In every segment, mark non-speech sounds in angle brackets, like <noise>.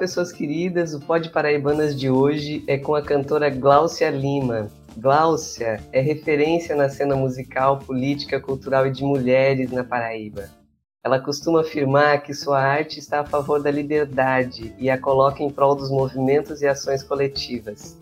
Pessoas queridas. O Pod Paraibanas de hoje é com a cantora Gláucia Lima. Gláucia é referência na cena musical, política, cultural e de mulheres na Paraíba. Ela costuma afirmar que sua arte está a favor da liberdade e a coloca em prol dos movimentos e ações coletivas.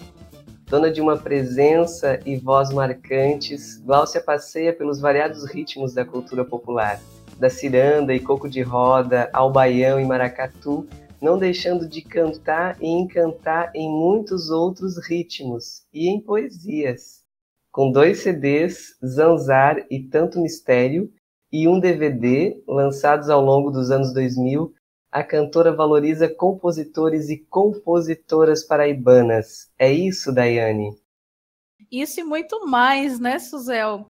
Dona de uma presença e voz marcantes, Gláucia passeia pelos variados ritmos da cultura popular, da ciranda e coco de roda ao baião e maracatu, não deixando de cantar e encantar em muitos outros ritmos e em poesias. Com dois CDs, Zanzar e Tanto Mistério, e um DVD, lançados ao longo dos anos 2000, a cantora valoriza compositores e compositoras paraibanas. É isso, Daiane? Isso e muito mais, né, Suzel?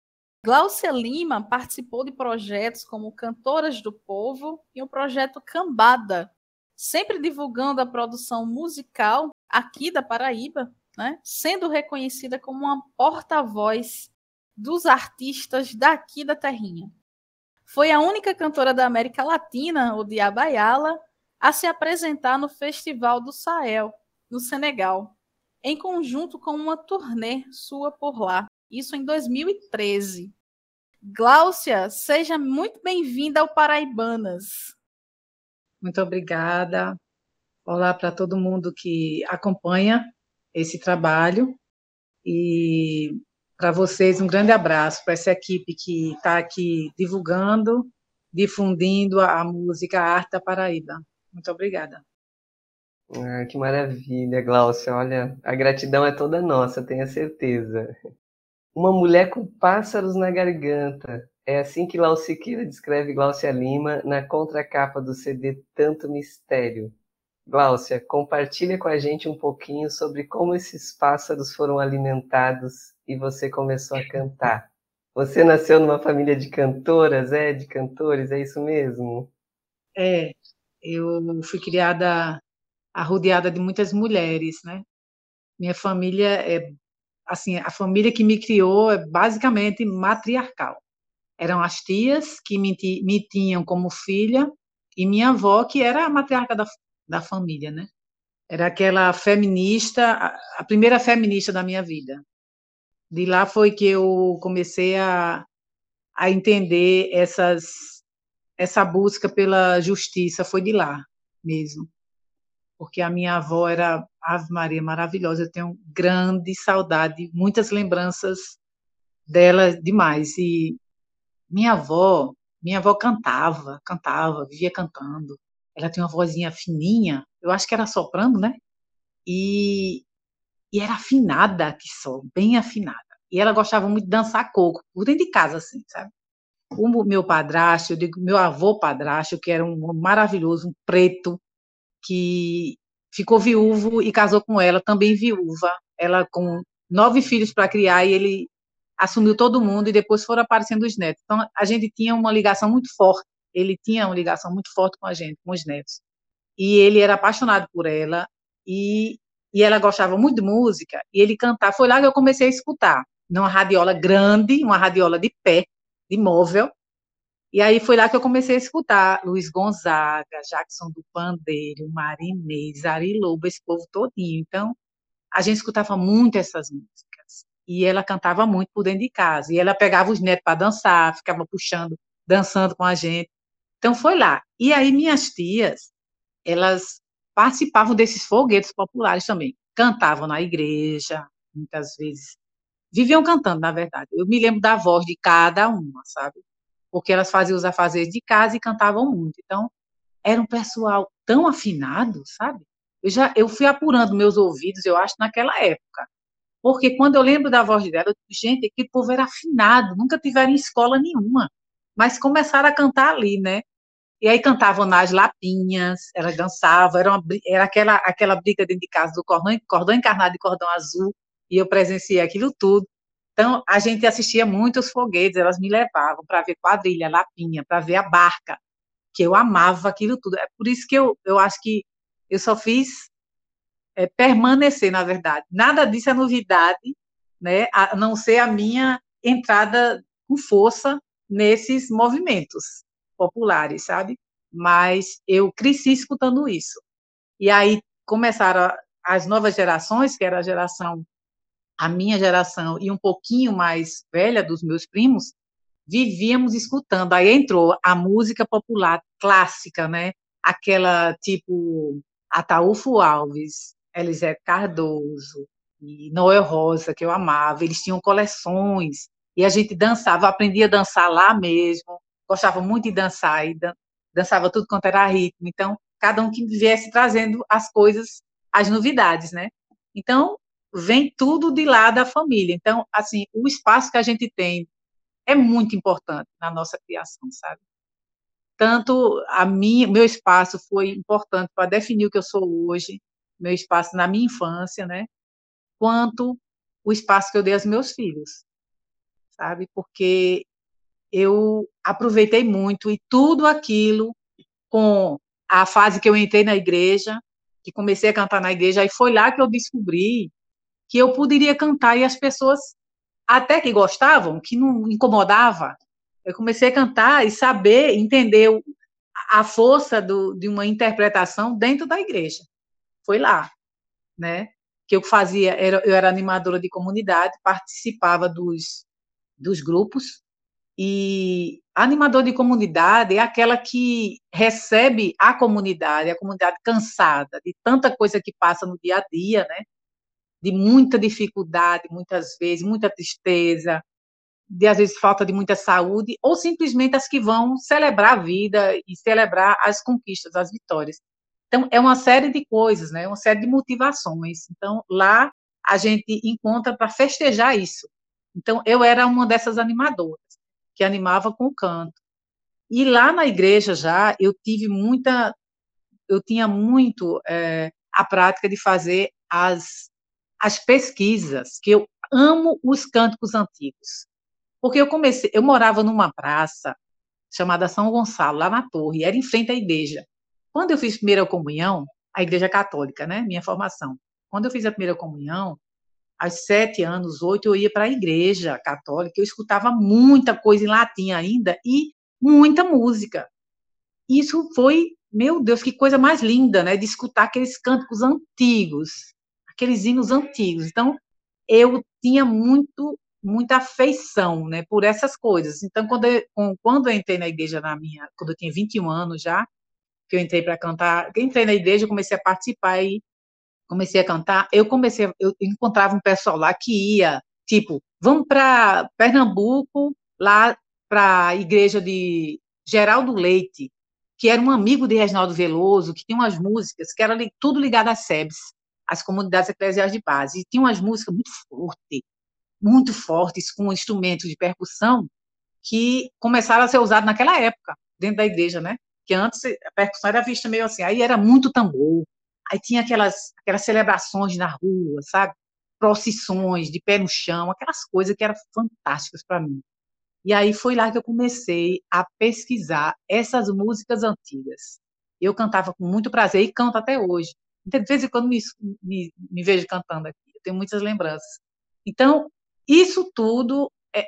Glaucia Lima participou de projetos como Cantoras do Povo e o projeto Cambada, sempre divulgando a produção musical aqui da Paraíba, né? sendo reconhecida como uma porta-voz dos artistas daqui da terrinha. Foi a única cantora da América Latina, o Diabayala, a se apresentar no Festival do Sahel, no Senegal, em conjunto com uma turnê sua por lá, isso em 2013. Gláucia, seja muito bem-vinda ao Paraibanas. Muito obrigada. Olá para todo mundo que acompanha esse trabalho. E para vocês, um grande abraço para essa equipe que está aqui divulgando, difundindo a, música a arte da Paraíba. Muito obrigada. Ah, que maravilha, Glaucia. Olha, a gratidão é toda nossa, tenha certeza. Uma mulher com pássaros na garganta, é assim que Lau Siqueira descreve Gláucia Lima na contracapa do CD Tanto Mistério. Gláucia, compartilha com a gente um pouquinho sobre como esses pássaros foram alimentados e você começou a cantar. Você nasceu numa família de cantoras, é? De cantores, é isso mesmo? É, eu fui criada arrodeada de muitas mulheres, né? Minha família é, assim, a família que me criou é basicamente matriarcal eram as tias que me, me tinham como filha e minha avó, que era a matriarca da, da família, né? Era aquela feminista, a, primeira feminista da minha vida. De lá foi que eu comecei a, a entender essas, essa busca pela justiça, foi de lá mesmo. Porque a minha avó era Ave Maria maravilhosa, eu tenho grande saudade, muitas lembranças dela demais. E minha avó, minha avó cantava, cantava, vivia cantando. Ela tinha uma vozinha fininha, eu acho que era soprando, né? E, e era afinada que só, bem afinada. E ela gostava muito de dançar coco, por dentro de casa, assim, sabe? O meu padrasto, eu digo meu avô padrasto, que era um maravilhoso, um preto, que ficou viúvo e casou com ela, também viúva. Ela com nove filhos para criar e ele assumiu todo mundo e depois foram aparecendo os netos. Então, a gente tinha uma ligação muito forte, ele tinha uma ligação muito forte com a gente, com os netos. E ele era apaixonado por ela e, e ela gostava muito de música e ele cantava. Foi lá que eu comecei a escutar, numa radiola grande, uma radiola de pé, de móvel. E aí foi lá que eu comecei a escutar Luiz Gonzaga, Jackson do Pandeiro, Marinês, Ari Lobo, esse povo todinho. Então, a gente escutava muito essas músicas e ela cantava muito por dentro de casa. E ela pegava os netos para dançar, ficava puxando, dançando com a gente. Então foi lá. E aí minhas tias, elas participavam desses foguetes populares também. Cantavam na igreja, muitas vezes. Viviam cantando, na verdade. Eu me lembro da voz de cada uma, sabe? Porque elas faziam os afazeres de casa e cantavam muito. Então, era um pessoal tão afinado, sabe? Eu já eu fui apurando meus ouvidos, eu acho, naquela época. Porque quando eu lembro da voz dela, eu digo, gente, aquele povo era afinado, nunca tiveram escola nenhuma, mas começaram a cantar ali, né? E aí cantavam nas lapinhas, ela dançava, era, uma, era aquela, aquela briga dentro de casa do cordão, cordão encarnado e cordão azul, e eu presenciei aquilo tudo. Então, a gente assistia muito os foguetes, elas me levavam para ver quadrilha, lapinha, para ver a barca, que eu amava aquilo tudo. É por isso que eu, eu acho que eu só fiz é, permanecer, na verdade. Nada disso é novidade, né, a não ser a minha entrada com força nesses movimentos populares, sabe? Mas eu cresci escutando isso. E aí começaram as novas gerações, que era a geração, a minha geração e um pouquinho mais velha dos meus primos, vivíamos escutando. Aí entrou a música popular clássica, né? Aquela tipo Ataúfo Alves, Elisé Cardoso e Noel Rosa, que eu amava. Eles tinham coleções e a gente dançava, aprendia a dançar lá mesmo. Gostava muito de dançar e dançava tudo quanto era ritmo. Então, cada um que viesse trazendo as coisas, as novidades, né? Então, vem tudo de lá da família. Então, assim, o espaço que a gente tem é muito importante na nossa criação, sabe? Tanto a minha, meu espaço foi importante para definir o que eu sou hoje, meu espaço na minha infância, né? Quanto o espaço que eu dei aos meus filhos, sabe? Porque eu aproveitei muito e tudo aquilo com a fase que eu entrei na igreja, que comecei a cantar na igreja, aí foi lá que eu descobri que eu poderia cantar e as pessoas até que gostavam, que não incomodava. Eu comecei a cantar e saber, entender a força do, de uma interpretação dentro da igreja. Foi lá, né? Que eu fazia, era, eu era animadora de comunidade, participava dos, dos grupos, e animador de comunidade é aquela que recebe a comunidade, a comunidade cansada de tanta coisa que passa no dia a dia, né? de muita dificuldade, muitas vezes, muita tristeza, de às vezes falta de muita saúde, ou simplesmente as que vão celebrar a vida e celebrar as conquistas, as vitórias. Então, é uma série de coisas, né? uma série de motivações. Então, lá a gente encontra para festejar isso. Então, eu era uma dessas animadoras, que animava com o canto. E lá na igreja já, eu tive muita, eu tinha muito é, a prática de fazer as as pesquisas, que eu amo os cânticos antigos. Porque eu comecei, eu morava numa praça chamada São Gonçalo, lá na Torre, era em frente à igreja. Quando eu fiz primeira comunhão, a igreja católica, né, minha formação. Quando eu fiz a primeira comunhão, aos sete anos, oito, eu ia para a igreja católica, eu escutava muita coisa em latim ainda e muita música. Isso foi, meu Deus, que coisa mais linda, né, de escutar aqueles cânticos antigos, aqueles hinos antigos. Então, eu tinha muito muita afeição, né, por essas coisas. Então, quando eu, quando eu entrei na igreja na minha, quando eu tinha 21 anos já, que eu entrei para cantar, entrei na igreja, comecei a participar e comecei a cantar, eu comecei, eu encontrava um pessoal lá que ia, tipo, vamos para Pernambuco, lá para a igreja de Geraldo Leite, que era um amigo de Reginaldo Veloso, que tinha umas músicas que era tudo ligado a SEBS as comunidades eclesiais de base. E tinha umas músicas muito fortes, muito fortes, com instrumentos de percussão, que começaram a ser usados naquela época, dentro da igreja, né? Que antes a percussão era vista meio assim, aí era muito tambor, aí tinha aquelas, aquelas celebrações na rua, sabe? Procissões de pé no chão, aquelas coisas que eram fantásticas para mim. E aí foi lá que eu comecei a pesquisar essas músicas antigas. Eu cantava com muito prazer e canto até hoje. De vez em quando me, me, me vejo cantando aqui, eu tenho muitas lembranças. Então, isso tudo é,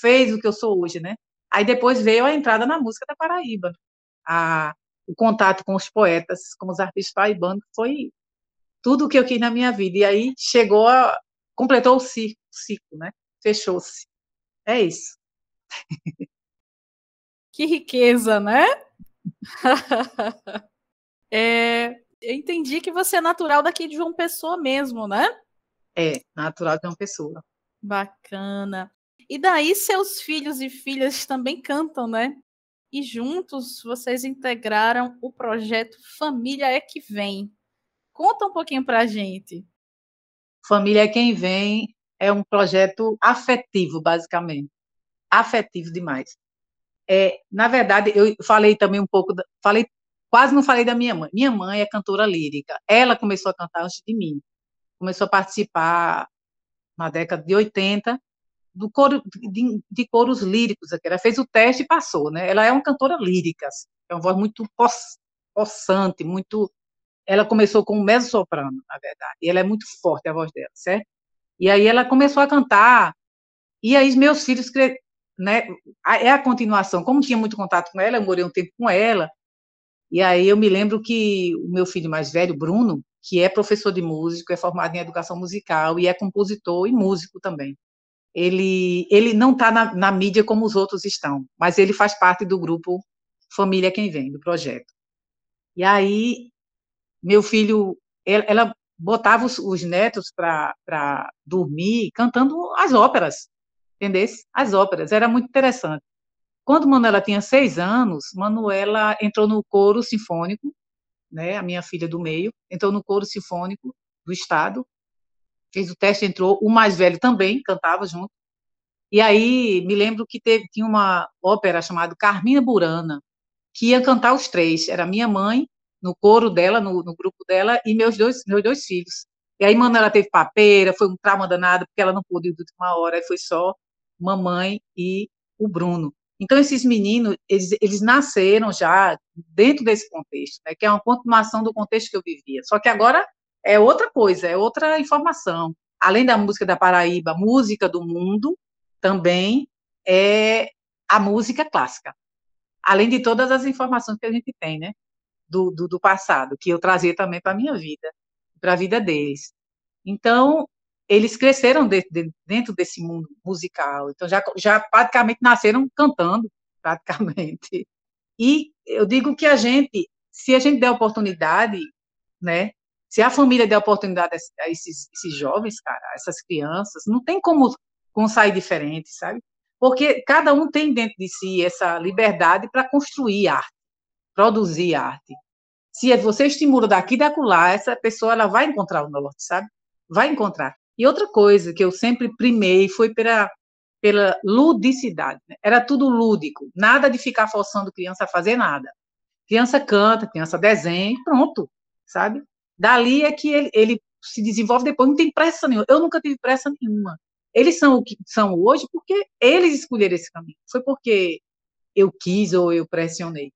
fez o que eu sou hoje, né? Aí depois veio a entrada na música da Paraíba, a, o contato com os poetas, com os artistas paraibanos, foi tudo o que eu quis na minha vida. E aí chegou a. completou o ciclo, ciclo né? Fechou-se. É isso. <laughs> Que riqueza, né? <laughs> é, eu entendi que você é natural daqui de João Pessoa mesmo, né? É, natural de João Pessoa. Bacana. E daí seus filhos e filhas também cantam, né? E juntos vocês integraram o projeto Família é que Vem. Conta um pouquinho pra gente. Família é quem vem é um projeto afetivo, basicamente. Afetivo demais. É, na verdade, eu falei também um pouco, falei Quase não falei da minha mãe. Minha mãe é cantora lírica. Ela começou a cantar antes de mim. Começou a participar na década de 80 do coro, de, de coros líricos. Ela fez o teste e passou, né? Ela é uma cantora lírica, assim, é uma voz muito possante, muito. Ela começou com mezzo soprano, na verdade. E ela é muito forte a voz dela, certo? E aí ela começou a cantar. E aí meus filhos, né? É a continuação. Como tinha muito contato com ela, eu morei um tempo com ela. E aí eu me lembro que o meu filho mais velho, Bruno, que é professor de músico, é formado em educação musical e é compositor e músico também. Ele, ele não está na, na mídia como os outros estão, mas ele faz parte do grupo Família Quem Vem, do projeto. E aí, meu filho, ela, ela botava os, os netos para dormir cantando as óperas, entendeu? As óperas, era muito interessante. Quando Manuela tinha seis anos, Manuela entrou no coro sinfônico, né, a minha filha do meio, entrou no coro sinfônico do Estado, fez o teste, entrou, o mais velho também cantava junto. E aí, me lembro que teve, tinha uma ópera chamada Carmina Burana, que ia cantar os três, era minha mãe, no coro dela, no, no grupo dela, e meus dois, meus dois filhos. E aí, Manuela teve papeira, foi um trauma danado, porque ela não pôde ir de última hora, e foi só mamãe e o Bruno. Então, esses meninos, eles, eles nasceram já dentro desse contexto, né, que é uma continuação do contexto que eu vivia. Só que agora é outra coisa, é outra informação. Além da música da Paraíba, música do mundo também é a música clássica. Além de todas as informações que a gente tem, né, do, do, do passado, que eu trazia também para a minha vida, para a vida deles. Então, eles cresceram de, de, dentro desse mundo musical, então já, já praticamente nasceram cantando, <laughs> praticamente. E eu digo que a gente, se a gente der oportunidade, né, se a família der oportunidade a esses, esses jovens, cara, a essas crianças, não tem como, como sair diferente, sabe? Porque cada um tem dentro de si essa liberdade para construir arte, produzir arte. Se você estimula daqui e da lá, essa pessoa ela vai encontrar o norte, sabe? Vai encontrar. E outra coisa que eu sempre primei foi pela, pela ludicidade. Né? Era tudo lúdico, nada de ficar forçando criança a fazer nada. Criança canta, criança desenha, pronto, sabe? Dali é que ele, ele se desenvolve depois, não tem pressa nenhuma. Eu nunca tive pressa nenhuma. Eles são o que são hoje porque eles escolheram esse caminho. Foi porque eu quis ou eu pressionei.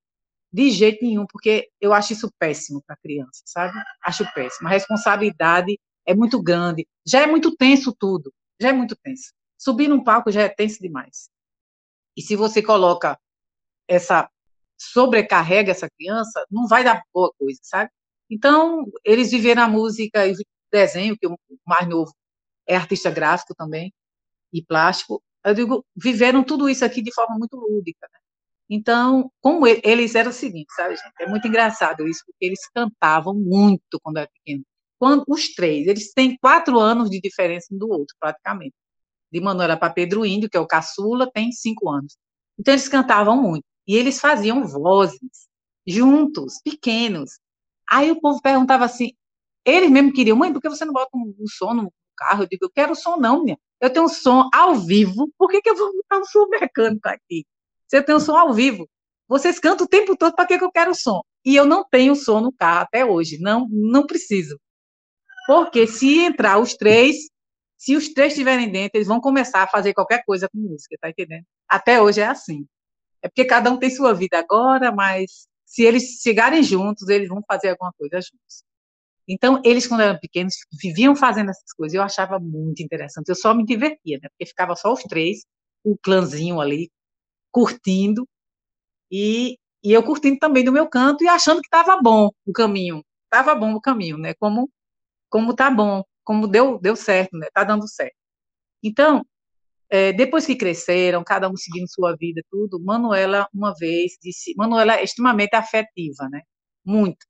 De jeito nenhum, porque eu acho isso péssimo para criança, sabe? Acho péssimo. A responsabilidade é muito grande. Já é muito tenso tudo. Já é muito tenso. Subir num palco já é tenso demais. E se você coloca essa sobrecarrega essa criança, não vai dar boa coisa, sabe? Então, eles viveram a música e o desenho, que o mais novo é artista gráfico também, e plástico. Eu digo, viveram tudo isso aqui de forma muito lúdica. Né? Então, como eles eram o seguinte, sabe, gente? É muito engraçado isso, porque eles cantavam muito quando eram pequenos quando, os três, eles têm quatro anos de diferença um do outro, praticamente. De Manuela para Pedro Índio, que é o caçula, tem cinco anos. Então, eles cantavam muito. E eles faziam vozes, juntos, pequenos. Aí o povo perguntava assim, eles mesmo queriam, mãe, por que você não bota um, um som no carro? Eu digo, eu quero som não, minha. Eu tenho um som ao vivo, por que, que eu vou botar um som mecânico aqui? Se eu tenho um som ao vivo, vocês cantam o tempo todo, para que, que eu quero som? E eu não tenho som no carro até hoje, não, não preciso. Porque se entrar os três, se os três estiverem dentro, eles vão começar a fazer qualquer coisa com música, tá entendendo? Até hoje é assim. É porque cada um tem sua vida agora, mas se eles chegarem juntos, eles vão fazer alguma coisa juntos. Então, eles, quando eram pequenos, viviam fazendo essas coisas. Eu achava muito interessante. Eu só me divertia, né? Porque ficava só os três, o clãzinho ali, curtindo. E, e eu curtindo também do meu canto e achando que estava bom o caminho. Estava bom o caminho, né? Como como tá bom, como deu, deu certo, né? Tá dando certo. Então, é, depois que cresceram, cada um seguindo sua vida, tudo, Manuela, uma vez, disse, Manuela é extremamente afetiva, né? Muito.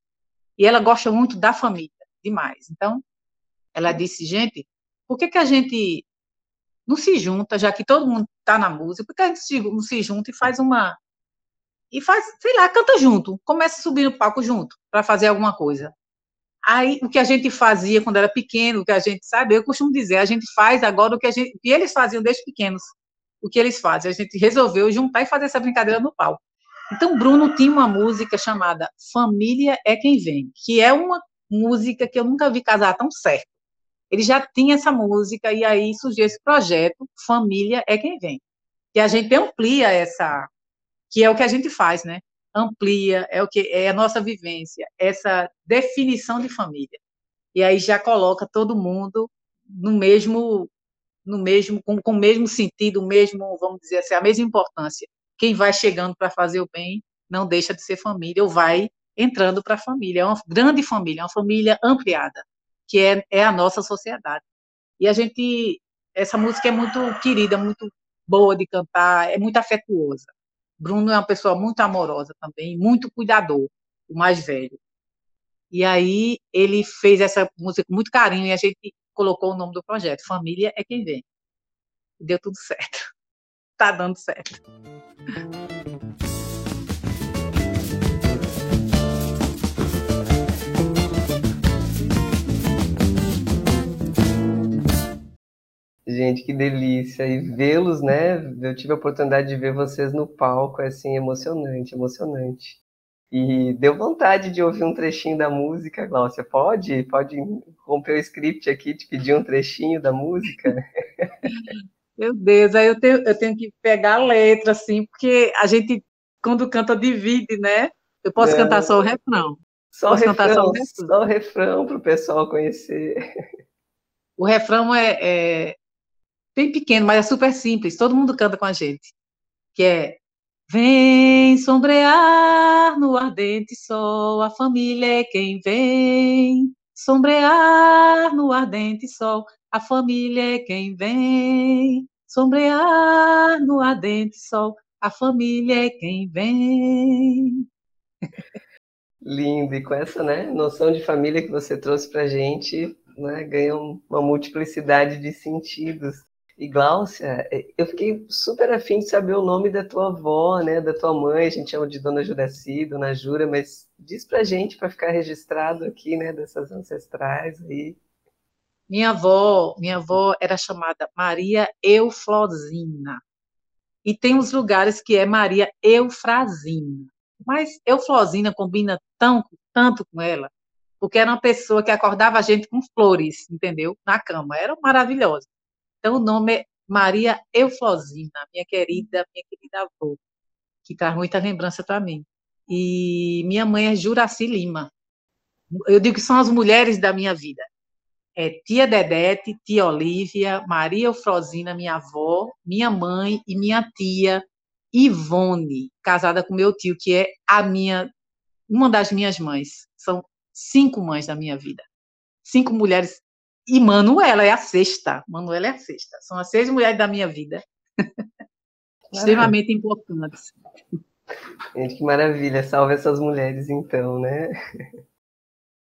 E ela gosta muito da família, demais. Então, ela disse, gente, por que que a gente não se junta, já que todo mundo está na música, por que a gente não se junta e faz uma... E faz, sei lá, canta junto, começa a subir no palco junto, para fazer alguma coisa. Aí, o que a gente fazia quando era pequeno, o que a gente sabe, eu costumo dizer, a gente faz agora o que, a gente, o que eles faziam desde pequenos. O que eles fazem? A gente resolveu juntar e fazer essa brincadeira no palco. Então, Bruno tinha uma música chamada Família é Quem Vem, que é uma música que eu nunca vi casar tão certo. Ele já tinha essa música e aí surgiu esse projeto Família é Quem Vem, que a gente amplia essa, que é o que a gente faz, né? Amplia, é o que é a nossa vivência, essa definição de família. E aí já coloca todo mundo no mesmo no mesmo com, com o mesmo sentido, o mesmo, vamos dizer assim, a mesma importância. Quem vai chegando para fazer o bem não deixa de ser família, ou vai entrando para a família. É uma grande família, uma família ampliada, que é, é a nossa sociedade. E a gente, essa música é muito querida, muito boa de cantar, é muito afetuosa. Bruno é uma pessoa muito amorosa também, muito cuidador, o mais velho. E aí ele fez essa música com muito carinho e a gente colocou o nome do projeto, Família é quem vem. Deu tudo certo. <laughs> Tá dando certo. Gente, que delícia. E vê-los, né? Eu tive a oportunidade de ver vocês no palco, é assim, emocionante, emocionante. E deu vontade de ouvir um trechinho da música, Glaucia. Pode? Pode romper o script aqui, te pedir um trechinho da música? <laughs> Meu Deus, aí eu tenho, eu tenho que pegar a letra, assim, porque a gente, quando canta, divide, né? Eu posso Não. cantar só o refrão. Só o refrão, só o refrão, só o refrão para o pessoal conhecer. <laughs> O refrão é, é, bem pequeno, mas é super simples, todo mundo canta com a gente, que é Vem sombrear no ardente sol, a família é quem vem. Sombrear no ardente sol, a família é quem vem. Sombrear no ardente sol, a família é quem vem. <laughs> Lindo, e com essa né, noção de família que você trouxe para a gente, né, ganha uma multiplicidade de sentidos. E Gláucia, é, eu fiquei super afim de saber o nome da tua avó, né, da tua mãe, a gente chama de Dona Juraci, Dona Jura, mas diz pra gente para ficar registrado aqui, né, dessas ancestrais aí. Minha avó, minha avó era chamada Maria Euflosina. E tem uns lugares que é Maria Eufrazina. Mas Euflosina combina tão, tanto com ela, porque era uma pessoa que acordava a gente com flores, entendeu? Na cama. Era maravilhosa. Então, o nome é Maria Euflosina, minha querida, minha querida avó, que traz muita lembrança para mim. E minha mãe é Juraci Lima. Eu digo que são as mulheres da minha vida. É tia Dedete, tia Olívia, Maria Eufrosina, minha avó, minha mãe e minha tia Ivone, casada com meu tio, que é a minha, uma das minhas mães. São cinco mães da minha vida. Cinco mulheres e Manuela é a sexta. Manuela é a sexta. São as seis mulheres da minha vida. <laughs> Extremamente importantes. Gente, que maravilha. Salve essas mulheres, então, né? <laughs>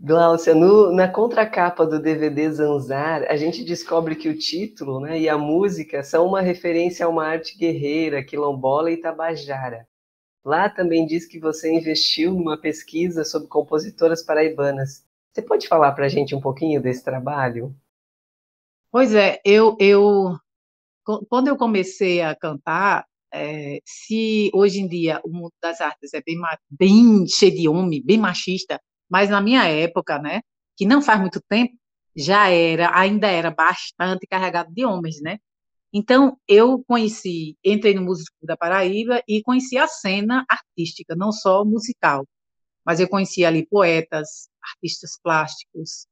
Glaucia, no, na contracapa do DVD Zanzar, a gente descobre que o título né, e a música são uma referência a uma arte guerreira, quilombola e tabajara. Lá também diz que você investiu numa pesquisa sobre compositoras paraibanas. Você pode falar para a gente um pouquinho desse trabalho? Pois é, eu, eu quando eu comecei a cantar, é, se hoje em dia o mundo das artes é bem, bem cheio de homem, bem machista, mas na minha época, né, que não faz muito tempo, já era, ainda era bastante carregado de homens, né? Então, eu conheci, entrei no Músico da Paraíba e conheci a cena artística, não só musical, mas eu conheci ali poetas, artistas plásticos,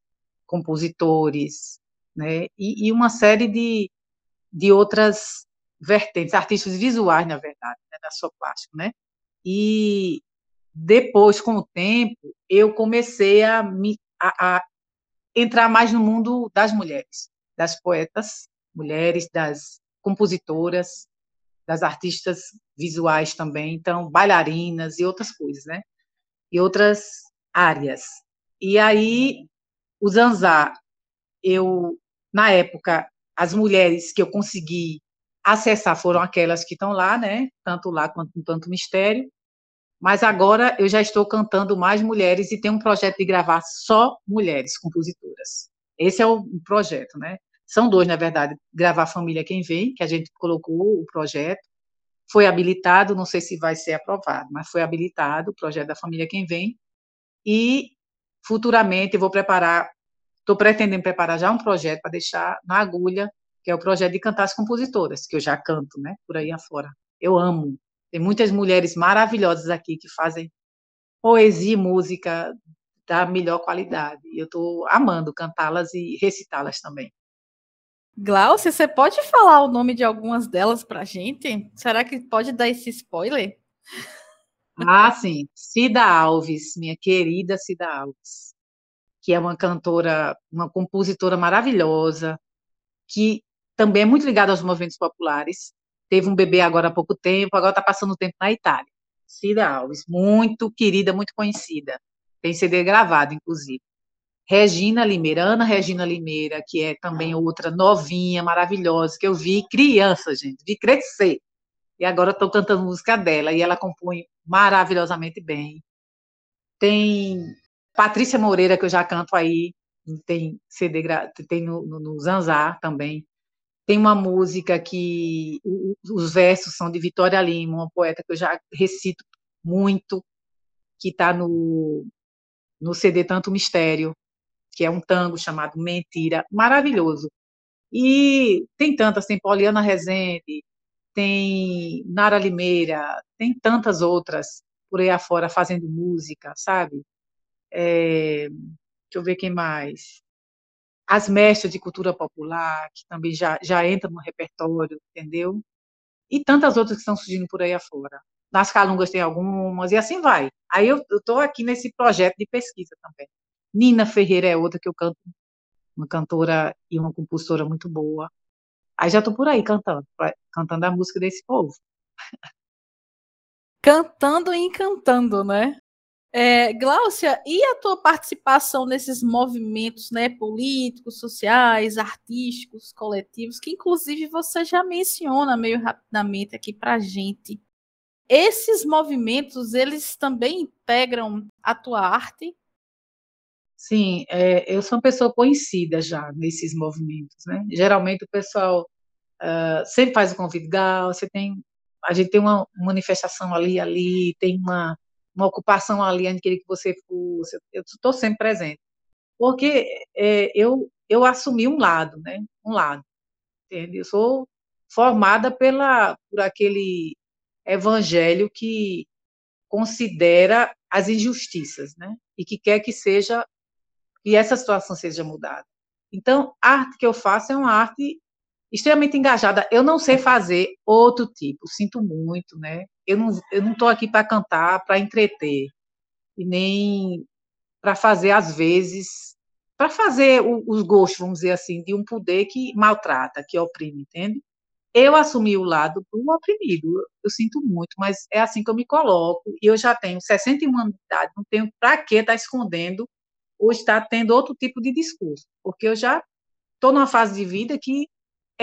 compositores, né, e, e uma série de, de outras vertentes, artistas visuais, na verdade, né, da sua plástica, né, e depois, com o tempo, eu comecei a, me, a, a entrar mais no mundo das mulheres, das poetas, mulheres, das compositoras, das artistas visuais também, então, bailarinas e outras coisas, né? E outras áreas. E aí, o Zanzar, eu, na época, as mulheres que eu consegui acessar foram aquelas que estão lá, né? Tanto lá quanto no Tanto Mistério. Mas agora eu já estou cantando mais mulheres e tenho um projeto de gravar só mulheres compositoras. Esse é o projeto, né? São dois, na verdade. Gravar Família Quem Vem, que a gente colocou o projeto. Foi habilitado, não sei se vai ser aprovado, mas foi habilitado o projeto da Família Quem Vem. E futuramente vou preparar, estou pretendendo preparar já um projeto para deixar na agulha, que é o projeto de cantar as compositoras, que eu já canto, né, por aí afora. Eu amo. Tem muitas mulheres maravilhosas aqui que fazem poesia e música da melhor qualidade. Eu estou amando cantá-las e recitá-las também. Glaucia, você pode falar o nome de algumas delas para gente? Será que pode dar esse spoiler? Ah, sim. Cida Alves, minha querida Cida Alves, que é uma cantora, uma compositora maravilhosa, que também é muito ligada aos movimentos populares. Teve um bebê agora há pouco tempo, agora está passando tempo na Itália. Cida Alves, muito querida, muito conhecida. Tem CD gravado, inclusive. Regina Limeira, Ana Regina Limeira, que é também outra novinha, maravilhosa, que eu vi criança, gente, vi crescer. E agora estou cantando música dela, e ela compõe maravilhosamente bem. Tem Patrícia Moreira, que eu já canto aí, tem CD, tem no, no, no Zanzar também. Tem uma música que os versos são de Vitória Lima, uma poeta que eu já recito muito, que está no, no CD Tanto Mistério, que é um tango chamado Mentira, maravilhoso. E tem tantas, tem Poliana Rezende, tem Nara Limeira, tem tantas outras por aí afora fazendo música, sabe? É, deixa eu ver quem mais. As mestras de cultura popular, que também já, já entram no repertório, entendeu? E tantas outras que estão surgindo por aí afora. Nas Calungas tem algumas, e assim vai. Aí eu estou aqui nesse projeto de pesquisa também. Nina Ferreira é outra que eu canto, uma cantora e uma compositora muito boa. Aí já estou por aí cantando, cantando a música desse povo. Cantando e encantando, né? É, Gláucia, e a tua participação nesses movimentos né, políticos, sociais, artísticos, coletivos, que inclusive você já menciona meio rapidamente aqui para a gente. Esses movimentos, eles também integram a tua arte? Sim, é, eu sou uma pessoa conhecida já nesses movimentos, né? Geralmente o pessoal sempre faz o convite, Gal, você tem, a gente tem uma manifestação ali, ali, tem uma, uma ocupação ali, gente queria que você fosse, eu estou sempre presente, porque é, eu, eu assumi um lado, né? Um lado, entende? Eu sou formada pela, por aquele evangelho que considera as injustiças, né? E que quer que seja e essa situação seja mudada. Então, a arte que eu faço é uma arte extremamente engajada. Eu não sei fazer outro tipo, sinto muito, né? Eu não eu não estou aqui para cantar, para entreter e nem para fazer às vezes para fazer o, os gostos, vamos dizer assim, de um poder que maltrata, que oprime, entende? Eu assumi o lado do oprimido, eu, eu sinto muito, mas é assim que eu me coloco, e eu já tenho 61 anos de idade, não tenho para que estar tá escondendo ou está tendo outro tipo de discurso, porque eu já estou numa fase de vida que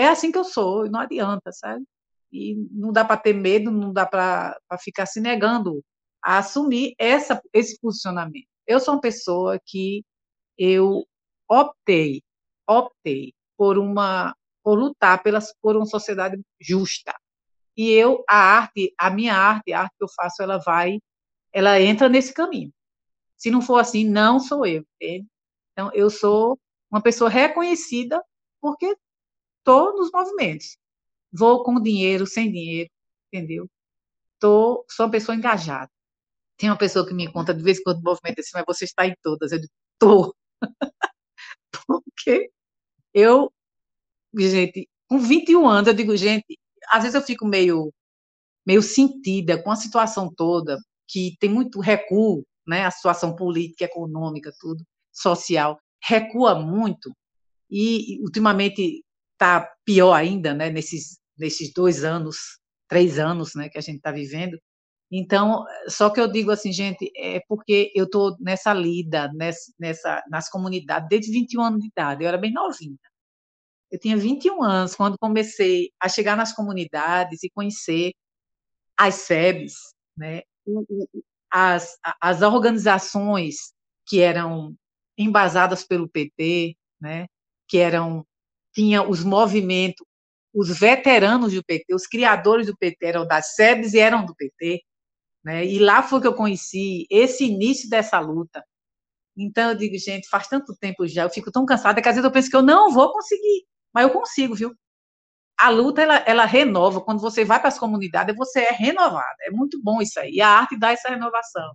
é assim que eu sou, e não adianta, sabe? E não dá para ter medo, não dá para ficar se negando a assumir essa, esse posicionamento. Eu sou uma pessoa que eu optei, optei por uma por lutar pelas, por uma sociedade justa. E eu, a arte, a minha arte, a arte que eu faço, ela vai, ela entra nesse caminho. Se não for assim, não sou eu. Entende? Então, eu sou uma pessoa reconhecida porque estou nos movimentos. Vou com dinheiro, sem dinheiro, entendeu? Tô, sou uma pessoa engajada. Tem uma pessoa que me conta de vez em quando movimento assim, mas você está em todas. Eu digo, estou. <laughs> porque eu, gente, com 21 anos, eu digo, gente, às vezes eu fico meio, meio sentida com a situação toda, que tem muito recuo né, a situação política, econômica, tudo, social, recua muito e, ultimamente, está pior ainda, né, nesses, nesses dois anos, três anos, né, que a gente está vivendo. Então, só que eu digo assim, gente, é porque eu estou nessa lida, nessa, nessa, nas comunidades, desde 21 anos de idade, eu era bem novinha. Eu tinha 21 anos quando comecei a chegar nas comunidades e conhecer as SEBs, né, as, as organizações que eram embasadas pelo PT, né, que eram tinha os movimentos, os veteranos do PT, os criadores do PT eram das SEBs e eram do PT, né? E lá foi que eu conheci esse início dessa luta. Então eu digo, gente, faz tanto tempo já, eu fico tão cansada que às vezes eu penso que eu não vou conseguir, mas eu consigo, viu? a luta ela, ela renova. Quando você vai para as comunidades, você é renovada. É muito bom isso aí. E a arte dá essa renovação.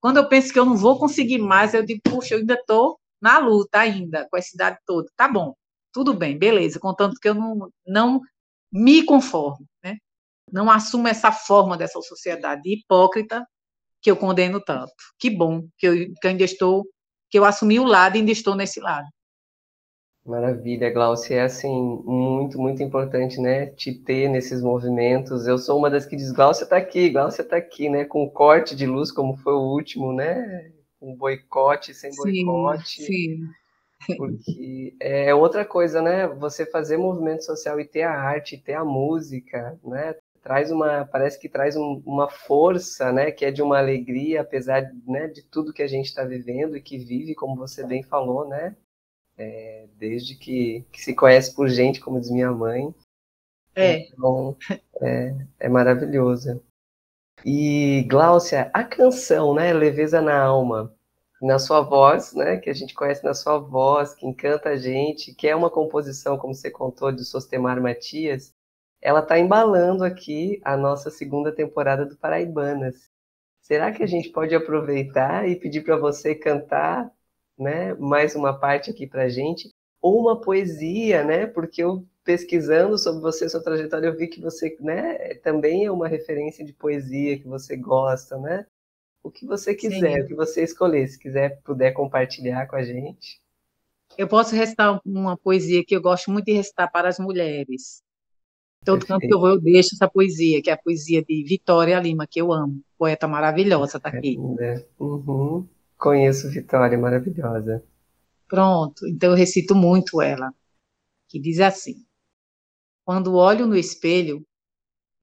Quando eu penso que eu não vou conseguir mais, eu digo, puxa, eu ainda estou na luta ainda, com a cidade toda. Tá bom, tudo bem, beleza. Contanto que eu não, não me conformo, né? Não assumo essa forma dessa sociedade hipócrita que eu condeno tanto. Que bom que eu, que eu ainda estou, que eu assumi o lado e ainda estou nesse lado. Maravilha, Glaucia. É assim, muito, muito importante, né? Te ter nesses movimentos. Eu sou uma das que diz, Glaucia tá aqui, Glaucia tá aqui, né? Com corte de luz, como foi o último, né? Com boicote, sem boicote. Sim, sim. <laughs> Porque é outra coisa, né? Você fazer movimento social e ter a arte, ter a música, né? Traz uma, parece que traz um, uma força, né? Que é de uma alegria, apesar né, de tudo que a gente está vivendo e que vive, como você bem falou, né? é, desde que, que, se conhece por gente, como diz minha mãe. É. Então, é, é maravilhoso. E, Gláucia, a canção, né, Leveza na Alma, na sua voz, né, que a gente conhece na sua voz, que encanta a gente, que é uma composição, como você contou, de Sostemar Matias, ela está embalando aqui a nossa segunda temporada do Paraibanas. Será que a gente pode aproveitar e pedir para você cantar né, mais uma parte aqui para gente, ou uma poesia, né, porque eu pesquisando sobre você, sua trajetória, eu vi que você, né, também é uma referência de poesia que você gosta, né? O que você quiser, Sim. o que você escolher, se quiser, puder compartilhar com a gente. Eu posso recitar uma poesia que eu gosto muito de recitar para as mulheres. Todo canto que eu vou, eu deixo essa poesia, que é a poesia de Vitória Lima, que eu amo. Poeta maravilhosa, tá aqui. É, uhum. Conheço Vitória, maravilhosa. Pronto, então eu recito muito ela, que diz assim: Quando olho no espelho,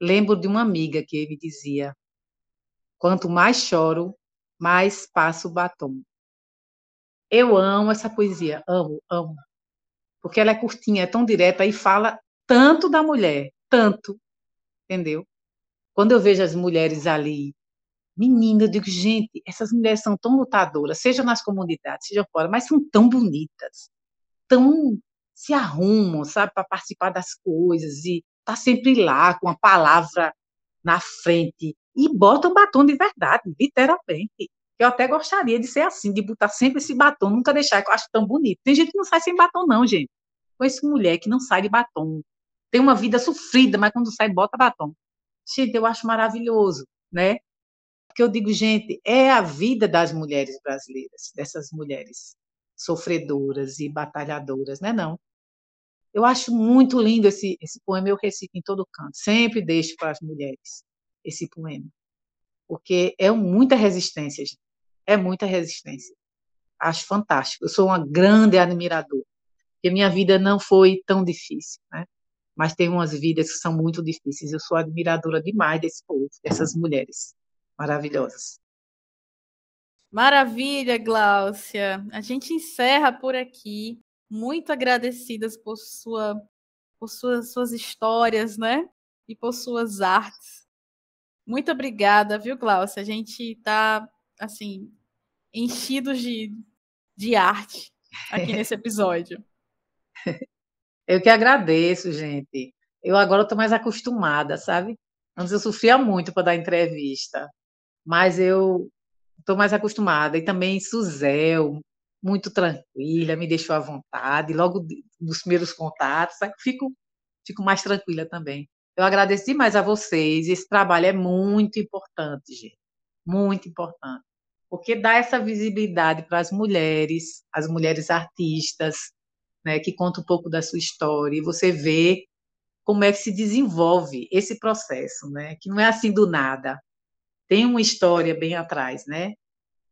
lembro de uma amiga que me dizia: Quanto mais choro, mais passo batom. Eu amo essa poesia, amo, amo. Porque ela é curtinha, é tão direta e fala tanto da mulher, tanto, entendeu? Quando eu vejo as mulheres ali Menina, eu digo, gente, essas mulheres são tão lutadoras, seja nas comunidades, seja fora, mas são tão bonitas, tão se arrumam, sabe, para participar das coisas e tá sempre lá com a palavra na frente e botam batom de verdade, literalmente. Eu até gostaria de ser assim, de botar sempre esse batom, nunca deixar, que eu acho tão bonito. Tem gente que não sai sem batom, não, gente. Conheço mulher que não sai de batom. Tem uma vida sofrida, mas quando sai, bota batom. Gente, eu acho maravilhoso, né? Porque eu digo, gente, é a vida das mulheres brasileiras, dessas mulheres sofredoras e batalhadoras, né? Não. Eu acho muito lindo esse, esse poema, eu recito em todo canto. Sempre deixo para as mulheres esse poema. Porque é muita resistência, gente. É muita resistência. Acho fantástico. Eu sou uma grande admiradora. Porque minha vida não foi tão difícil, né? Mas tem umas vidas que são muito difíceis. Eu sou admiradora demais desse povo, dessas mulheres maravilhosas. Maravilha, Gláucia. A gente encerra por aqui. Muito agradecidas por sua por suas, suas histórias, né? E por suas artes. Muito obrigada, viu, Gláucia? A gente está assim enchidos de, de arte aqui nesse episódio. <laughs> Eu que agradeço, gente. Eu agora estou mais acostumada, sabe? Antes eu sofria muito para dar entrevista mas eu estou mais acostumada. E também Suzel, muito tranquila, me deixou à vontade, logo nos primeiros contatos, fico, fico mais tranquila também. Eu agradeço demais a vocês, esse trabalho é muito importante, gente, muito importante, porque dá essa visibilidade para as mulheres, as mulheres artistas, né, que contam um pouco da sua história, e você vê como é que se desenvolve esse processo, né, que não é assim do nada, tem uma história bem atrás, né?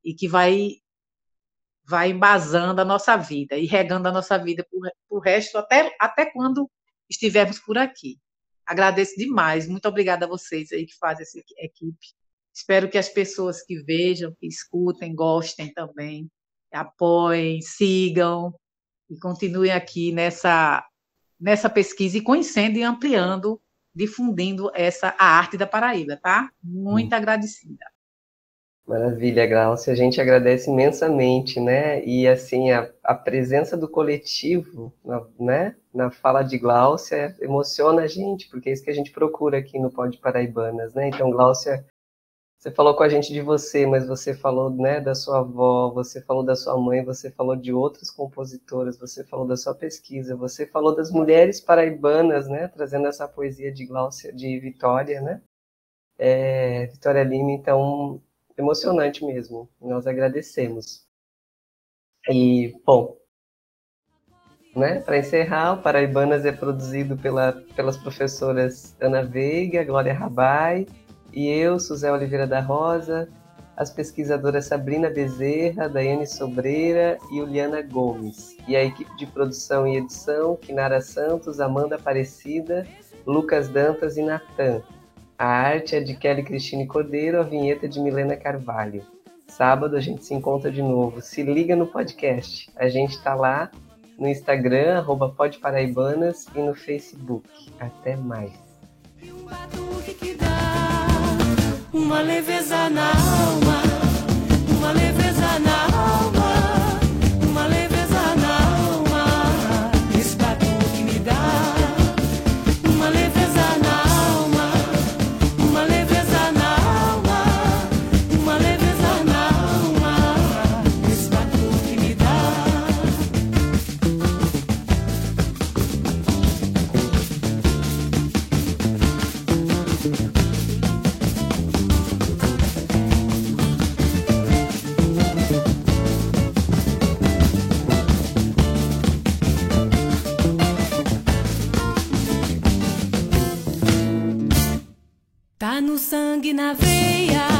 E que vai vai embasando a nossa vida e regando a nossa vida por, por resto até, até quando estivermos por aqui. Agradeço demais, muito obrigada a vocês aí que fazem essa equipe. Espero que as pessoas que vejam, que escutem, gostem também, apoiem, sigam e continuem aqui nessa nessa pesquisa e conhecendo e ampliando difundindo essa a arte da Paraíba, tá? Muito hum. agradecida. Maravilha, Glaucia. A gente agradece imensamente, né? E assim, a, a presença do coletivo, né? Na fala de Glaucia emociona a gente, porque é isso que a gente procura aqui no Pod Paraibanas, né? Então, Glaucia você falou com a gente de você, mas você falou né, da sua avó, você falou da sua mãe, você falou de outras compositoras, você falou da sua pesquisa, você falou das mulheres paraibanas, né, trazendo essa poesia de Glaucia, de Vitória, né? É, Vitória Lima, então emocionante mesmo. Nós agradecemos. E, bom, né, para encerrar, o Paraibanas é produzido pela, pelas professoras Ana Veiga, Glória Rabai e eu, Suzé Oliveira da Rosa, as pesquisadoras Sabrina Bezerra, Daiane Sobreira e Juliana Gomes, e a equipe de produção e edição, Kinara Santos, Amanda Aparecida, Lucas Dantas e Natan. A arte é de Kelly Cristine Cordeiro, a vinheta de Milena Carvalho. Sábado a gente se encontra de novo. Se liga no podcast. A gente está lá no Instagram, arroba Podparaibanas, e no Facebook. Até mais. Uma leveza na alma, uma leveza na alma, no sangue, na veia,